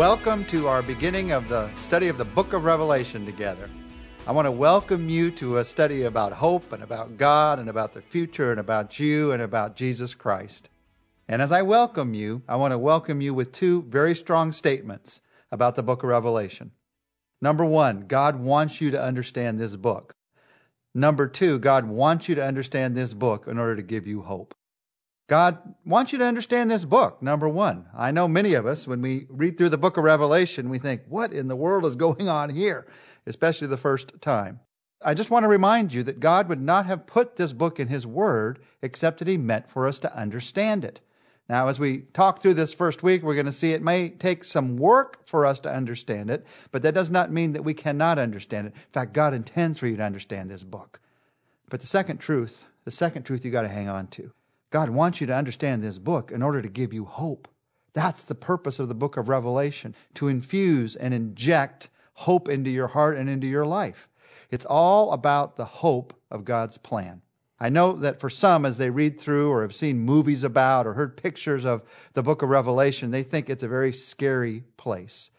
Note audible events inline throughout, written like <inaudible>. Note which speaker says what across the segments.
Speaker 1: Welcome to our beginning of the study of the book of Revelation together. I want to welcome you to a study about hope and about God and about the future and about you and about Jesus Christ. And as I welcome you, I want to welcome you with two very strong statements about the book of Revelation. Number one, God wants you to understand this book. Number two, God wants you to understand this book in order to give you hope. God wants you to understand this book, number one. I know many of us, when we read through the book of Revelation, we think, what in the world is going on here? Especially the first time. I just want to remind you that God would not have put this book in His Word except that He meant for us to understand it. Now, as we talk through this first week, we're going to see it may take some work for us to understand it, but that does not mean that we cannot understand it. In fact, God intends for you to understand this book. But the second truth, the second truth you got to hang on to God wants you to understand this book in order to give you hope. That's the purpose of the book of Revelation, to infuse and inject hope into your heart and into your life. It's all about the hope of God's plan. I know that for some, as they read through or have seen movies about or heard pictures of the book of Revelation, they think it's a very scary place.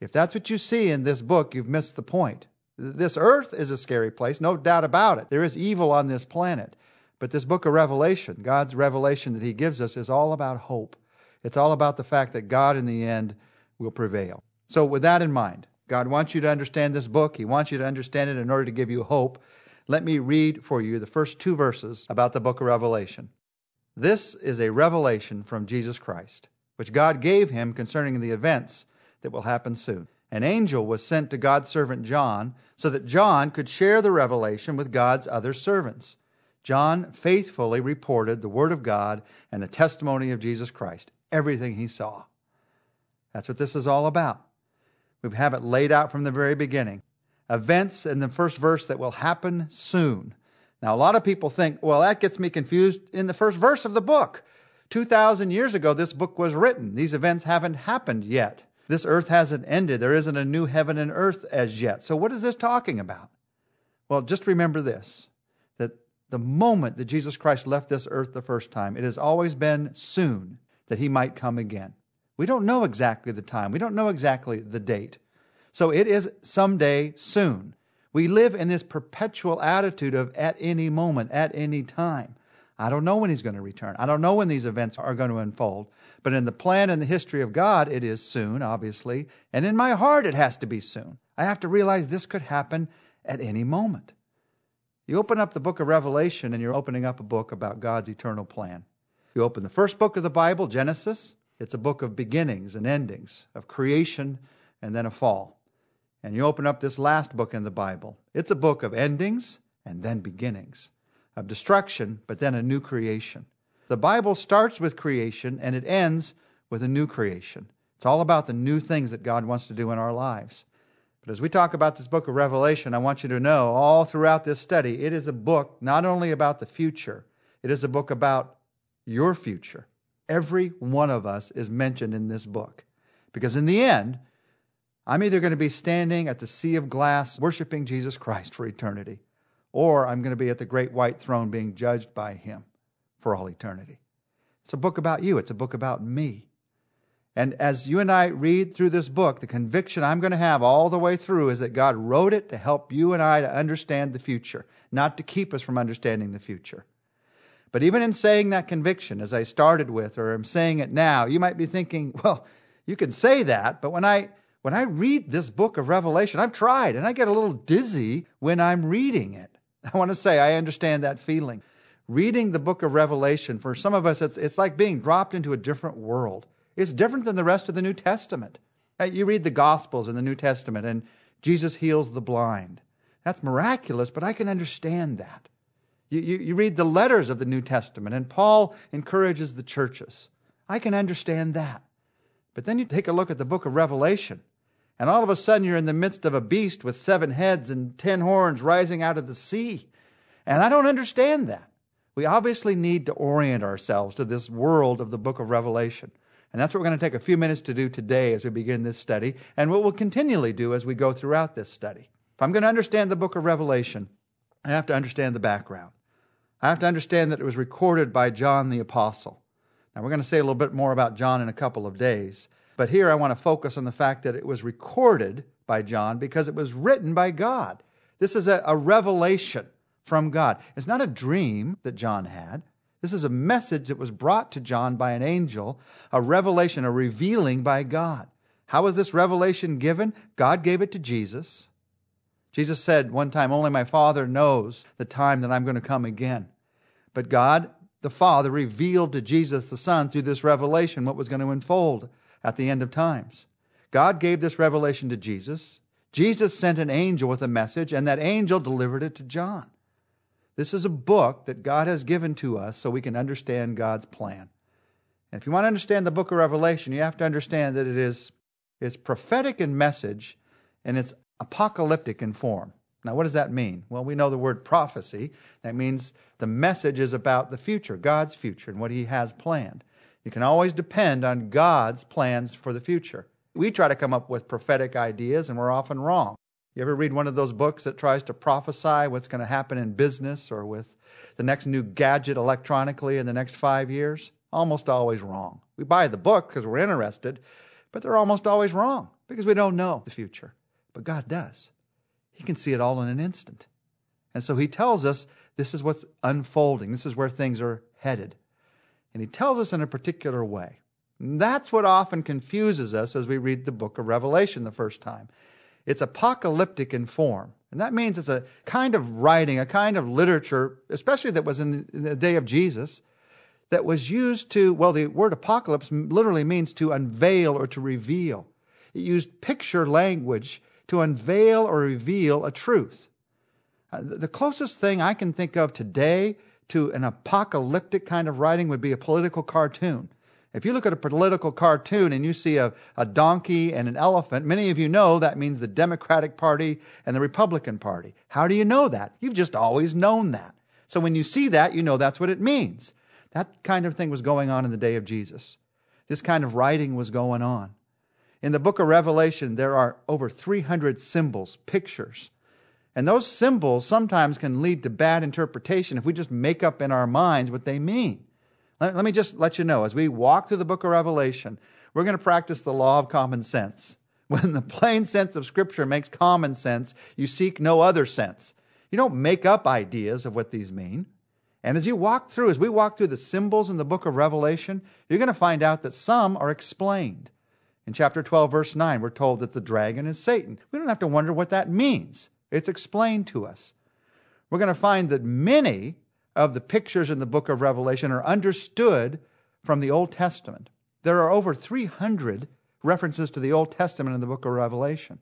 Speaker 1: If that's what you see in this book, you've missed the point. This earth is a scary place, no doubt about it. There is evil on this planet. But this book of Revelation, God's revelation that He gives us, is all about hope. It's all about the fact that God in the end will prevail. So, with that in mind, God wants you to understand this book. He wants you to understand it in order to give you hope. Let me read for you the first two verses about the book of Revelation. This is a revelation from Jesus Christ, which God gave him concerning the events that will happen soon. An angel was sent to God's servant John so that John could share the revelation with God's other servants. John faithfully reported the Word of God and the testimony of Jesus Christ, everything he saw. That's what this is all about. We have it laid out from the very beginning. Events in the first verse that will happen soon. Now, a lot of people think, well, that gets me confused in the first verse of the book. 2,000 years ago, this book was written. These events haven't happened yet. This earth hasn't ended. There isn't a new heaven and earth as yet. So, what is this talking about? Well, just remember this the moment that Jesus Christ left this earth the first time. It has always been soon that he might come again. We don't know exactly the time, we don't know exactly the date. So it is someday soon. We live in this perpetual attitude of at any moment, at any time. I don't know when he's going to return. I don't know when these events are going to unfold. But in the plan and the history of God, it is soon, obviously. And in my heart, it has to be soon. I have to realize this could happen at any moment. You open up the book of Revelation and you're opening up a book about God's eternal plan. You open the first book of the Bible, Genesis, it's a book of beginnings and endings, of creation and then a fall. And you open up this last book in the Bible, it's a book of endings and then beginnings, of destruction, but then a new creation. The Bible starts with creation and it ends with a new creation. It's all about the new things that God wants to do in our lives. But as we talk about this book of Revelation, I want you to know all throughout this study, it is a book not only about the future, it is a book about your future. Every one of us is mentioned in this book. Because in the end, I'm either going to be standing at the sea of glass worshiping Jesus Christ for eternity, or I'm going to be at the great white throne being judged by Him for all eternity. It's a book about you, it's a book about me. And as you and I read through this book, the conviction I'm going to have all the way through is that God wrote it to help you and I to understand the future, not to keep us from understanding the future. But even in saying that conviction, as I started with, or I'm saying it now, you might be thinking, <laughs> well, you can say that, but when I when I read this book of Revelation, I've tried and I get a little dizzy when I'm reading it. <laughs> I want to say I understand that feeling. Reading the book of Revelation, for some of us, it's, it's like being dropped into a different world. It's different than the rest of the New Testament. Uh, you read the Gospels in the New Testament, and Jesus heals the blind. That's miraculous, but I can understand that. You, you, you, read the letters of the New Testament, and Paul encourages the churches. I can understand that. But then you take a look at the book of Revelation, and all of a sudden you're in the midst of a beast with seven heads and ten horns rising out of the sea. And I don't understand that. We obviously need to orient ourselves to this world of the book of Revelation. And that's what we're going to take a few minutes to do today as we begin this study, and what we'll continually do as we go throughout this study. If I'm going to understand the book of Revelation, I have to understand the background. I have to understand that it was recorded by John the Apostle. Now, we're going to say a little bit more about John in a couple of days, But here I want to focus on the fact that it was recorded by John because it was written by God. This is a, a revelation from God. It's not a dream that John had. This is a message that was brought to John by an angel, a revelation, a revealing by God. How was this revelation given? God gave it to Jesus. Jesus said one time, Only my Father knows the time that I'm going to come again. But God, the Father, revealed to Jesus, the Son, through this revelation what was going to unfold at the end of times. God gave this revelation to Jesus. Jesus sent an angel with a message, and that angel delivered it to John. This is a book that God has given to us so we can understand God's plan. And if you want to understand the book of Revelation, you have to understand that it is it's prophetic in message and it's apocalyptic in form. Now, what does that mean? Well, we know the word prophecy. That means the message is about the future, God's future, and what He has planned. You can always depend on God's plans for the future. We try to come up with prophetic ideas, and we're often wrong. You ever read one of those books that tries to prophesy what's going to happen in business or with the next new gadget electronically in the next five years? Almost always wrong. We buy the book because we're interested, but they're almost always wrong because we don't know the future. But God does. He can see it all in an instant. And so He tells us this is what's unfolding, this is where things are headed. And He tells us in a particular way. And that's what often confuses us as we read the book of Revelation the first time. It's apocalyptic in form. And that means it's a kind of writing, a kind of literature, especially that was in the day of Jesus, that was used to, well, the word apocalypse literally means to unveil or to reveal. It used picture language to unveil or reveal a truth. Uh, the closest thing I can think of today to an apocalyptic kind of writing would be a political cartoon. If you look at a political cartoon and you see a, a donkey and an elephant, many of you know that means the Democratic Party and the Republican Party. How do you know that? You've just always known that. So when you see that, you know that's what it means. That kind of thing was going on in the day of Jesus. This kind of writing was going on. In the book of Revelation, there are over 300 symbols, pictures. And those symbols sometimes can lead to bad interpretation if we just make up in our minds what they mean. Let, let me just let you know as we walk through the book of Revelation, we're going to practice the law of common sense. <laughs> When the plain sense of Scripture makes common sense, you seek no other sense. You don't make up ideas of what these mean. And as you walk through, as we walk through the symbols in the book of Revelation, you're going to find out that some are explained. In chapter 12, verse 9, we're told that the dragon is Satan. We don't have to wonder what that means, it's explained to us. We're going to find that many of the pictures in the book of Revelation are understood from the Old Testament. There are over 300 references to the Old Testament in the book of Revelation.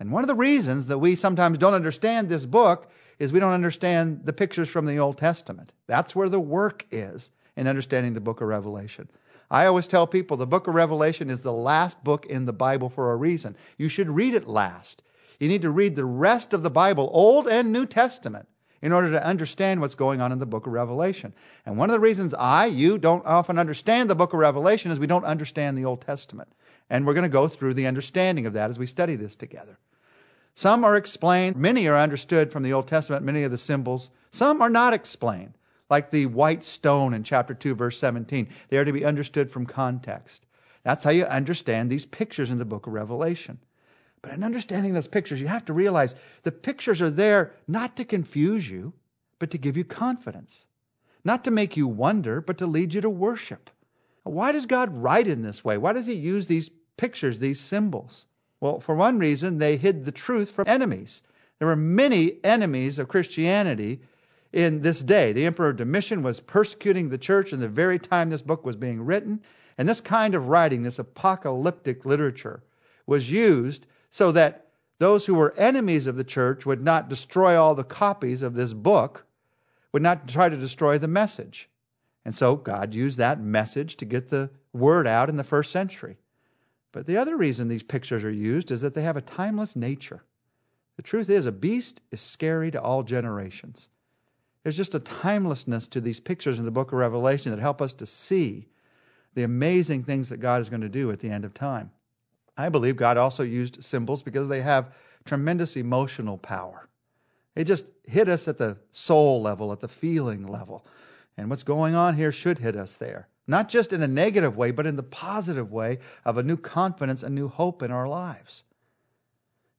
Speaker 1: And one of the reasons that we sometimes don't understand this book is we don't understand the pictures from the Old Testament. That's where the work is in understanding the book of Revelation. I always tell people the book of Revelation is the last book in the Bible for a reason. You should read it last. You need to read the rest of the Bible, Old and New Testament, in order to understand what's going on in the book of Revelation. And one of the reasons I, you, don't often understand the book of Revelation is we don't understand the Old Testament. And we're going to go through the understanding of that as we study this together. Some are explained, many are understood from the Old Testament, many of the symbols. Some are not explained, like the white stone in chapter 2, verse 17. They are to be understood from context. That's how you understand these pictures in the book of Revelation. But in understanding those pictures, you have to realize the pictures are there not to confuse you, but to give you confidence. Not to make you wonder, but to lead you to worship. Why does God write in this way? Why does He use these pictures, these symbols? Well, for one reason, they hid the truth from enemies. There were many enemies of Christianity in this day. The Emperor Domitian was persecuting the church in the very time this book was being written. And this kind of writing, this apocalyptic literature, was used so that those who were enemies of the church would not destroy all the copies of this book, would not try to destroy the message. And so God used that message to get the word out in the first century. But the other reason these pictures are used is that they have a timeless nature. The truth is, a beast is scary to all generations. There's just a timelessness to these pictures in the book of Revelation that help us to see the amazing things that God is going to do at the end of time. I believe God also used symbols because they have tremendous emotional power. They just hit us at the soul level, at the feeling level. And what's going on here should hit us there. not just in a negative way, but in the positive way of a new confidence, a new hope in our lives.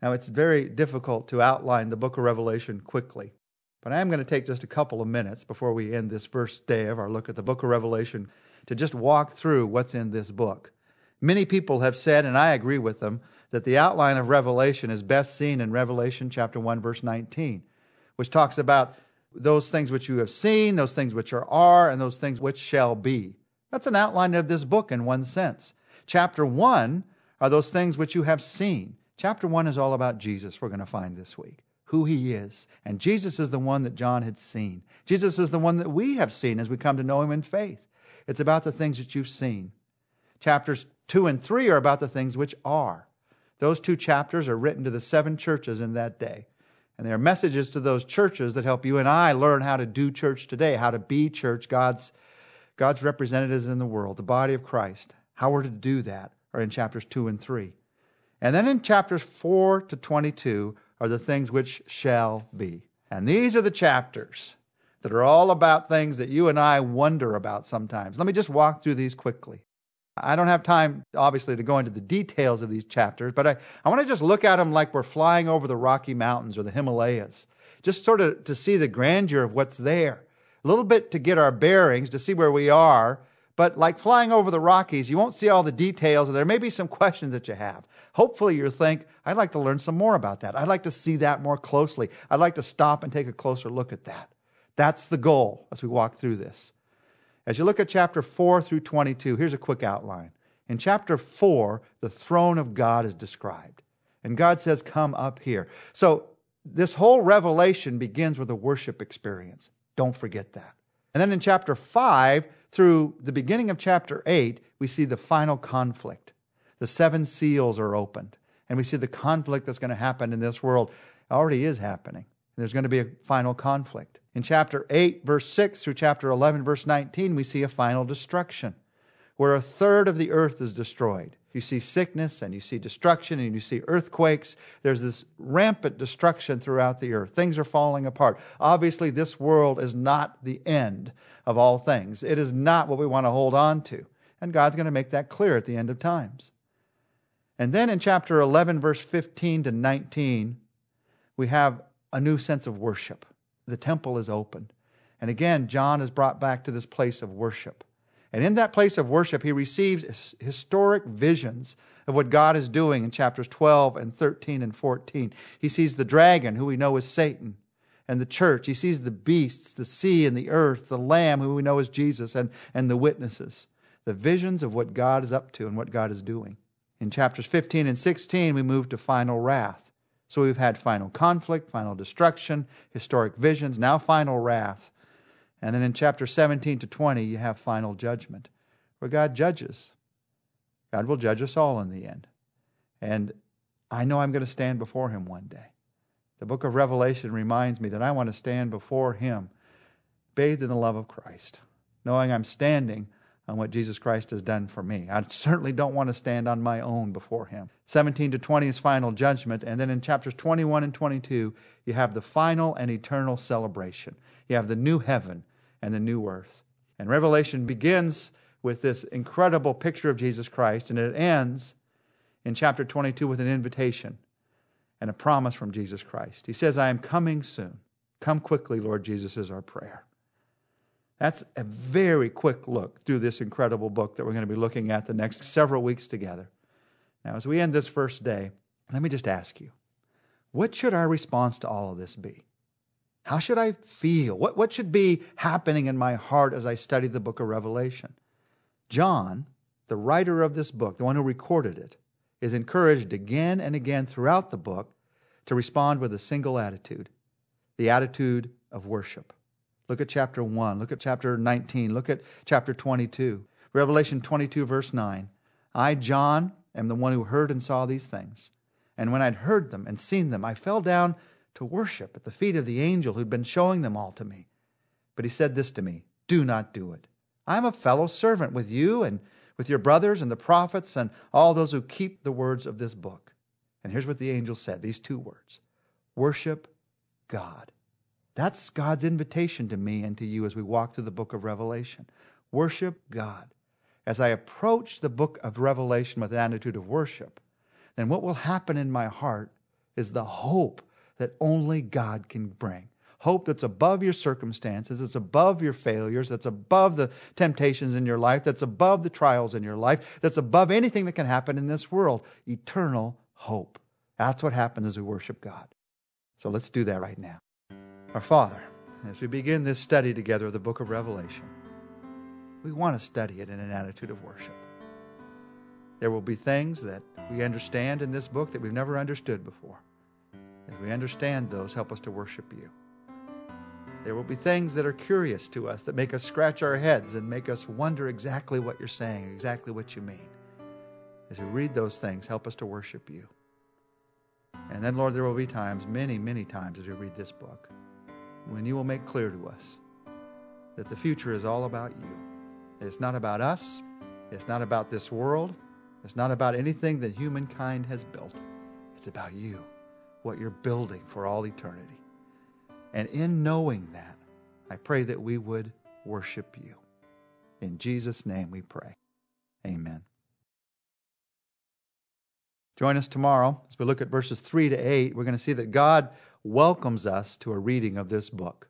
Speaker 1: Now, it's very difficult to outline the book of Revelation quickly, but I am going to take just a couple of minutes before we end this first day of our look at the book of Revelation to just walk through what's in this book. Many people have said, and I agree with them, that the outline of Revelation is best seen in Revelation chapter 1, verse 19, which talks about those things which you have seen, those things which are, are, and those things which shall be. That's an outline of this book in one sense. Chapter 1 are those things which you have seen. Chapter 1 is all about Jesus, we're going to find this week, who he is. And Jesus is the one that John had seen. Jesus is the one that we have seen as we come to know him in faith. It's about the things that you've seen. Chapters 2 and 3 are about the things which are. Those two chapters are written to the seven churches in that day. And they are messages to those churches that help you and I learn how to do church today, how to be church, God's God's representatives in the world, the body of Christ. How we're to do that are in chapters 2 and 3. And then in chapters 4 to 22 are the things which shall be. And these are the chapters that are all about things that you and I wonder about sometimes. Let me just walk through these quickly. I don't have time, obviously, to go into the details of these chapters, but I, I want to just look at them like we're flying over the Rocky Mountains or the Himalayas, just sort of to see the grandeur of what's there a little bit to get our bearings, to see where we are. But like flying over the Rockies, you won't see all the details, and there may be some questions that you have. Hopefully, you'll think, I'd like to learn some more about that. I'd like to see that more closely. I'd like to stop and take a closer look at that. That's the goal as we walk through this. As you look at chapter 4 through 22, here's a quick outline. In chapter 4, the throne of God is described. And God says, Come up here. So this whole revelation begins with a worship experience. Don't forget that. And then in chapter 5 through the beginning of chapter 8, we see the final conflict. The seven seals are opened, and we see the conflict that's going to happen in this world already is happening. There's going to be a final conflict. In chapter 8, verse 6 through chapter 11, verse 19, we see a final destruction where a third of the earth is destroyed. You see sickness and you see destruction and you see earthquakes. There's this rampant destruction throughout the earth. Things are falling apart. Obviously, this world is not the end of all things. It is not what we want to hold on to. And God's going to make that clear at the end of times. And then in chapter 11, verse 15 to 19, we have a new sense of worship. The temple is open. And again, John is brought back to this place of worship. And in that place of worship, he receives historic visions of what God is doing in chapters 12 and 13 and 14. He sees the dragon, who we know is Satan, and the church. He sees the beasts, the sea and the earth, the lamb, who we know is Jesus, and, and the witnesses. The visions of what God is up to and what God is doing. In chapters 15 and 16, we move to final wrath. So we've had final conflict, final destruction, historic visions, now final wrath. And then in chapter 17 to 20, you have final judgment, where God judges. God will judge us all in the end. And I know I'm going to stand before Him one day. The book of Revelation reminds me that I want to stand before Him, bathed in the love of Christ, knowing I'm standing on what Jesus Christ has done for me. I certainly don't want to stand on my own before Him. 17 to 20 is final judgment. And then in chapters 21 and 22, you have the final and eternal celebration. You have the new heaven and the new earth. And Revelation begins with this incredible picture of Jesus Christ, and it ends in chapter 22 with an invitation and a promise from Jesus Christ. He says, I am coming soon. Come quickly, Lord Jesus, is our prayer. That's a very quick look through this incredible book that we're going to be looking at the next several weeks together. Now, as we end this first day, let me just ask you what should our response to all of this be? How should I feel? What, what should be happening in my heart as I study the book of Revelation? John, the writer of this book, the one who recorded it, is encouraged again and again throughout the book to respond with a single attitude the attitude of worship. Look at chapter 1, look at chapter 19, look at chapter 22. Revelation 22, verse 9. I, John, am the one who heard and saw these things. And when I'd heard them and seen them, I fell down to worship at the feet of the angel who'd been showing them all to me. But he said this to me Do not do it. I am a fellow servant with you and with your brothers and the prophets and all those who keep the words of this book. And here's what the angel said these two words Worship God. That's God's invitation to me and to you as we walk through the book of Revelation. Worship God. as I approach the book of Revelation with an attitude of worship, then what will happen in my heart is the hope that only God can bring. Hope that's above your circumstances, that's above your failures, that's above the temptations in your life, that's above the trials in your life, that's above anything that can happen in this world. Eternal hope. That's what happens as we worship God. So let's do that right now. Our Father, as we begin this study together of the book of Revelation, we want to study it in an attitude of worship. There will be things that we understand in this book that we've never understood before. As we understand those, help us to worship you. There will be things that are curious to us that make us scratch our heads and make us wonder exactly what you're saying, exactly what you mean. As we read those things, help us to worship you. And then, Lord, there will be times, many, many times as we read this book, when you will make clear to us that the future is all about you. It's not about us. It's not about this world. It's not about anything that humankind has built. It's about you, what you're building for all eternity. And in knowing that, I pray that we would worship you. In Jesus' name we pray. Amen. Join us tomorrow as we look at verses 3 to 8. We're going to see that God welcomes us to a reading of this book.